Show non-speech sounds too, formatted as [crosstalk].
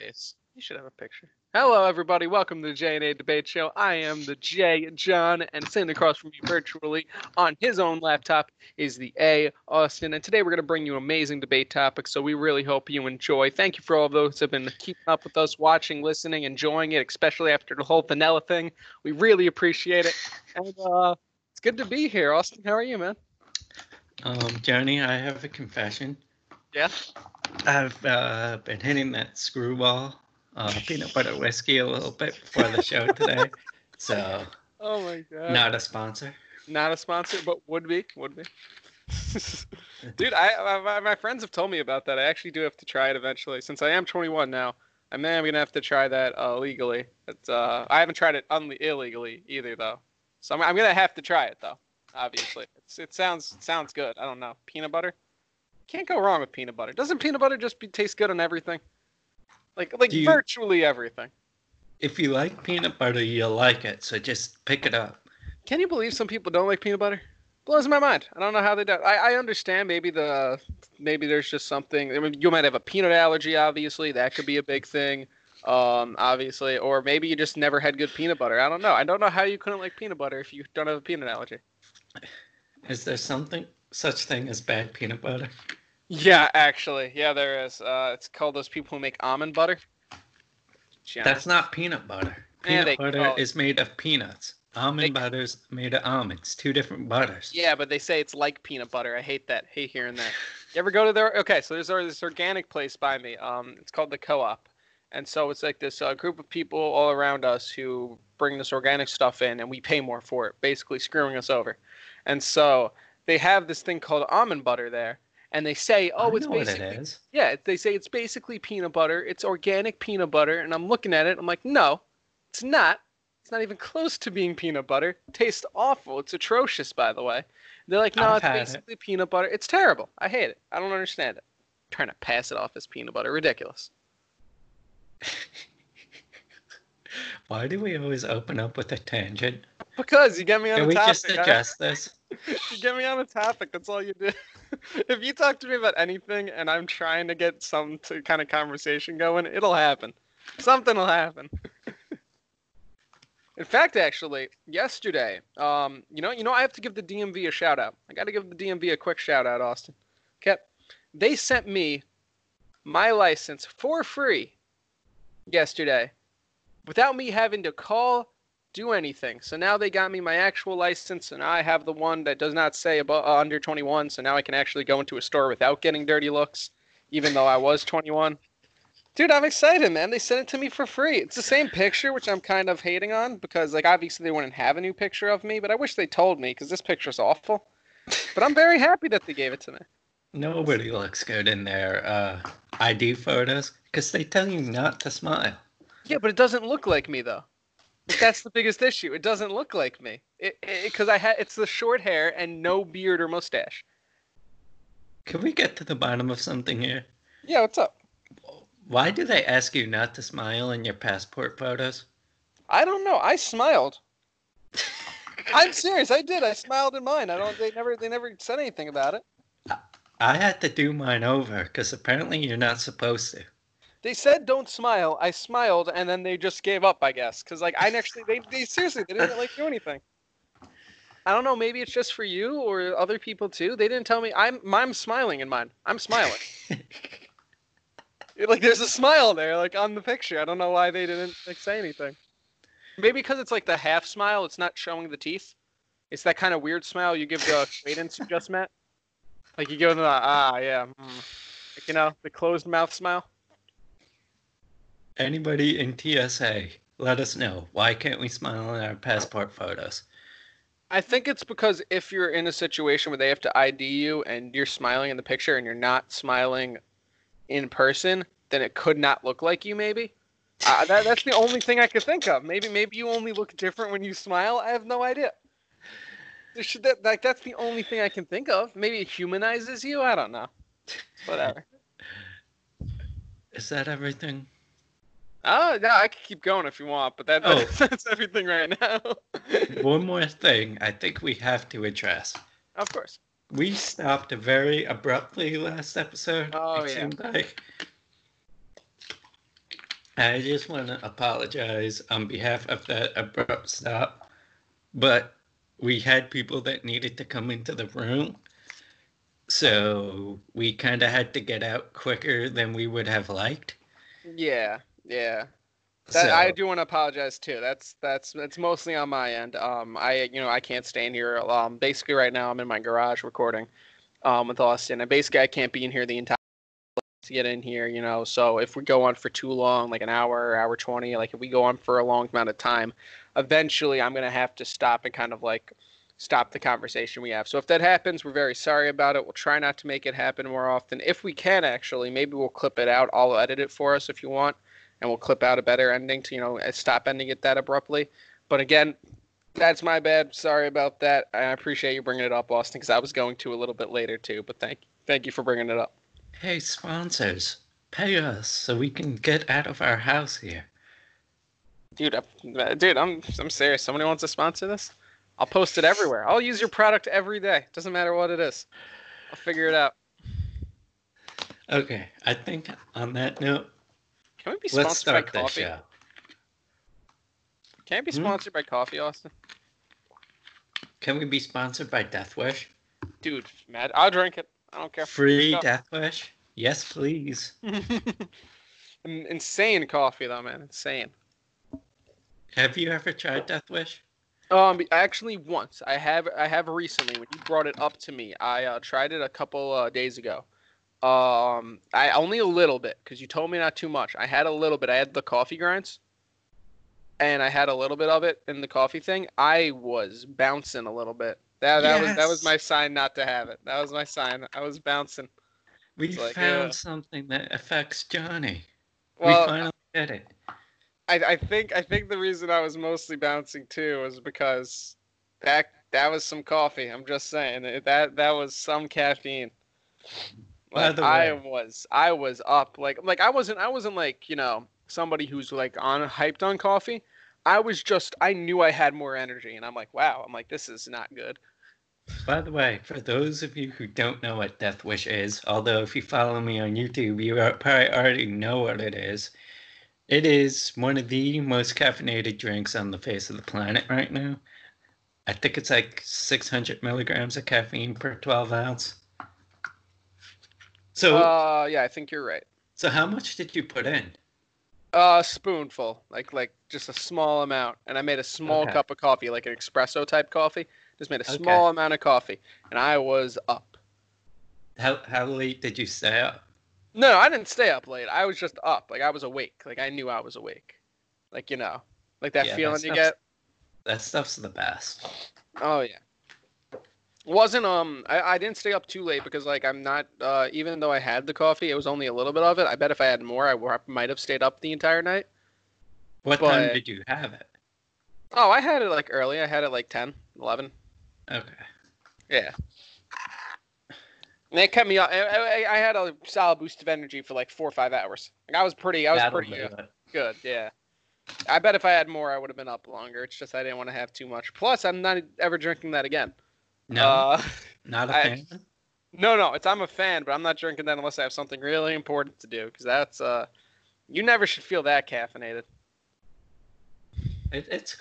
face. You should have a picture. Hello, everybody. Welcome to the J and A Debate Show. I am the J John, and sitting across from me virtually on his own laptop is the A Austin. And today we're going to bring you amazing debate topics. So we really hope you enjoy. Thank you for all those who have been keeping up with us, watching, listening, enjoying it, especially after the whole vanilla thing. We really appreciate it. And uh, it's good to be here. Austin, how are you, man? Um, Johnny, I have a confession. Yeah. I've uh, been hitting that Skrewball uh, peanut butter whiskey a little bit before the show today. [laughs] So, Oh my god. not a sponsor. Not a sponsor, but would be. Would be. [laughs] Dude, I my, my friends have told me about that. I actually do have to try it eventually. Since I am 21 now, I may I'm gonna have to try that uh, legally. It's uh, I haven't tried it unle- illegally either though. So I'm, I'm gonna have to try it though. Obviously, it's, it sounds it sounds good. I don't know peanut butter. Can't go wrong with peanut butter. Doesn't peanut butter just be, taste good on everything? Like like you- virtually everything. If you like peanut butter, you'll like it. So just pick it up. Can you believe some people don't like peanut butter? Blows my mind. I don't know how they do. I, I understand maybe the maybe there's just something. I mean, you might have a peanut allergy. Obviously, that could be a big thing. Um, obviously, or maybe you just never had good peanut butter. I don't know. I don't know how you couldn't like peanut butter if you don't have a peanut allergy. Is there something such thing as bad peanut butter? [laughs] Yeah, actually, yeah, there is. Uh, it's called those people who make almond butter. Yeah. That's not peanut butter. Peanut they butter is made of peanuts. Almond They- butter's made of almonds. Two different butters. Yeah, but they say it's like peanut butter. I hate that. Hate hearing that. You ever go to their? Okay, so there's this organic place by me. Um, it's called the Co-op, and so it's like this uh, group of people all around us who bring this organic stuff in, and we pay more for it, basically screwing us over. And so they have this thing called almond butter there, and they say, oh, it's basically it yeah, they say it's basically peanut butter. It's organic peanut butter, and I'm looking at it. I'm like, no, it's not. It's not even close to being peanut butter. It tastes awful. It's atrocious, by the way. They're like, no, I've it's had it. basically peanut butter. It's terrible. I hate it. I don't understand it. trying to pass it off as peanut butter. Ridiculous. [laughs] Why do we always open up with a tangent? Because you get me on Can a we topic. just I- adjust this? [laughs] you get me on a topic. That's all you do. [laughs] if you talk to me about anything and I'm trying to get some to kind of conversation going, it'll happen. Something will happen. [laughs] In fact, actually, yesterday, um, you know, you know, I have to give the DMV a shout out. I got to give the DMV a quick shout out, Austin. Okay, they sent me my license for free yesterday, without me having to call do anything. So now they got me my actual license, and I have the one that does not say above, uh, under 21. So now I can actually go into a store without getting dirty looks, even though I was 21. Dude, I'm excited, man. They sent it to me for free. It's the same picture, which I'm kind of hating on because, like, obviously they wouldn't have a new picture of me, but I wish they told me because this picture's awful. But I'm very happy that they gave it to me. Nobody looks good in their uh, ID photos because they tell you not to smile. Yeah, but it doesn't look like me though. That's the biggest issue. It doesn't look like me. It because I had it's the short hair and no beard or mustache. Can we get to the bottom of something here? Yeah, what's up? Why do they ask you not to smile in your passport photos? I don't know. I smiled. I'm serious. I did. I smiled in mine. I don't. They never. They never said anything about it. I had to do mine over because apparently you're not supposed to. They said don't smile. I smiled, and then they just gave up. I guess because like I [laughs] actually they, they seriously they didn't like do anything. I don't know. Maybe it's just for you or other people too. They didn't tell me. I'm I'm smiling in mine. I'm smiling. [laughs] like there's a smile there, like on the picture. I don't know why they didn't like say anything. Maybe because it's like the half smile. It's not showing the teeth. It's that kind of weird smile you give the [laughs] acquaintance you just met. Like you give them the ah yeah, mm. like, you know the closed mouth smile. Anybody in TSA, let us know. Why can't we smile in our passport photos? I think it's because if you're in a situation where they have to ID you and you're smiling in the picture and you're not smiling in person, then it could not look like you. Maybe uh, that, that's the only thing I could think of. Maybe maybe you only look different when you smile. I have no idea. Should that like that's the only thing I can think of. Maybe it humanizes you. I don't know. Whatever. [laughs] Is that everything? Oh no, I could keep going if you want, but that, Oh. [laughs] that's everything right now. [laughs] One more thing I think we have to address. of course. We stopped very abruptly last episode. Oh, it yeah. like. I just want to apologize on behalf of that abrupt stop, but we had people that needed to come into the room. So we kind of had to get out quicker than we would have liked. Yeah, yeah. That, so, I do want to apologize too. That's that's it's mostly on my end. Um, I you know I can't stay in here. Um, basically right now I'm in my garage recording, um, with Austin, and basically I can't be in here the entire to get in here. You know, so if we go on for too long, like an hour, hour twenty, like if we go on for a long amount of time, eventually I'm gonna have to stop and kind of like stop the conversation we have. So if that happens, we're very sorry about it. We'll try not to make it happen more often. If we can actually, maybe we'll clip it out. I'll edit it for us if you want and we'll clip out a better ending to you know stop ending it that abruptly. But again, that's my bad. Sorry about that. I appreciate you bringing it up, Austin, because I was going to a little bit later too. But thank thank you for bringing it up. Hey, sponsors, pay us so we can get out of our house here. Dude, I, dude, I'm I'm serious. Somebody wants to sponsor this? I'll post it everywhere. I'll use your product every day. Doesn't matter what it is. I'll figure it out. Okay, I think on that note, can we be sponsored let's start by coffee? show. Can I be Hmm? sponsored by coffee, Austin? Can we be sponsored by Death Wish? Dude, mad. I'll drink it. I don't care. Free Go. Death Wish? Yes, please. [laughs] In- Insane coffee though, man. Insane. Have you ever tried Death Wish? Um, actually, once I have. I have recently. When you brought it up to me, I uh, tried it a couple uh, days ago. Um, I only a little bit because you told me not too much. I had a little bit. I had the coffee grinds, and I had a little bit of it in the coffee thing. I was bouncing a little bit. That that was that was my sign not to have it. That was my sign. I was bouncing. We like, found uh, something that affects Johnny. Well, we finally did it. I, I think I think the reason I was mostly bouncing too was because that that was some coffee. I'm just saying that that was some caffeine. Like I was I was up like like I wasn't I wasn't like you know somebody who's like on hyped on coffee. I was just I knew I had more energy and I'm like wow I'm like this is not good. By the way, for those of you who don't know what Death Wish is, although if you follow me on YouTube, you probably already know what it is. It is one of the most caffeinated drinks on the face of the planet right now. I think it's like 600 milligrams of caffeine per 12 ounce. So, Uh yeah I think you're right. so how much did you put in? A spoonful like like just a small amount and I made a small Okay. cup of coffee like an espresso type coffee. Just made a small amount of coffee and I was up. How how late did you stay up? No, I didn't stay up late. I was just up. Like I was awake. Like I knew I was awake. Like you know, like that Yeah, feeling that you get. That stuff's the best. Oh yeah. Wasn't um I, I didn't stay up too late because like I'm not uh even though I had the coffee, it was only a little bit of it. I bet if I had more, I w- might have stayed up the entire night. What time did you have it? Oh, I had it like early. I had it like 10, 11. Okay. Yeah. And it kept me up. I, I, I had a solid boost of energy for like four or five hours. Like I was pretty. I was That'll pretty. uh. Good, yeah. I bet if I had more, I would have been up longer. It's just I didn't want to have too much. Plus, I'm not ever drinking that again. No, Uh, not a I- fan. no, no, it's I'm a fan, but I'm not drinking that unless I have something really important to do. Because that's uh, you never should feel that caffeinated. It, it's great.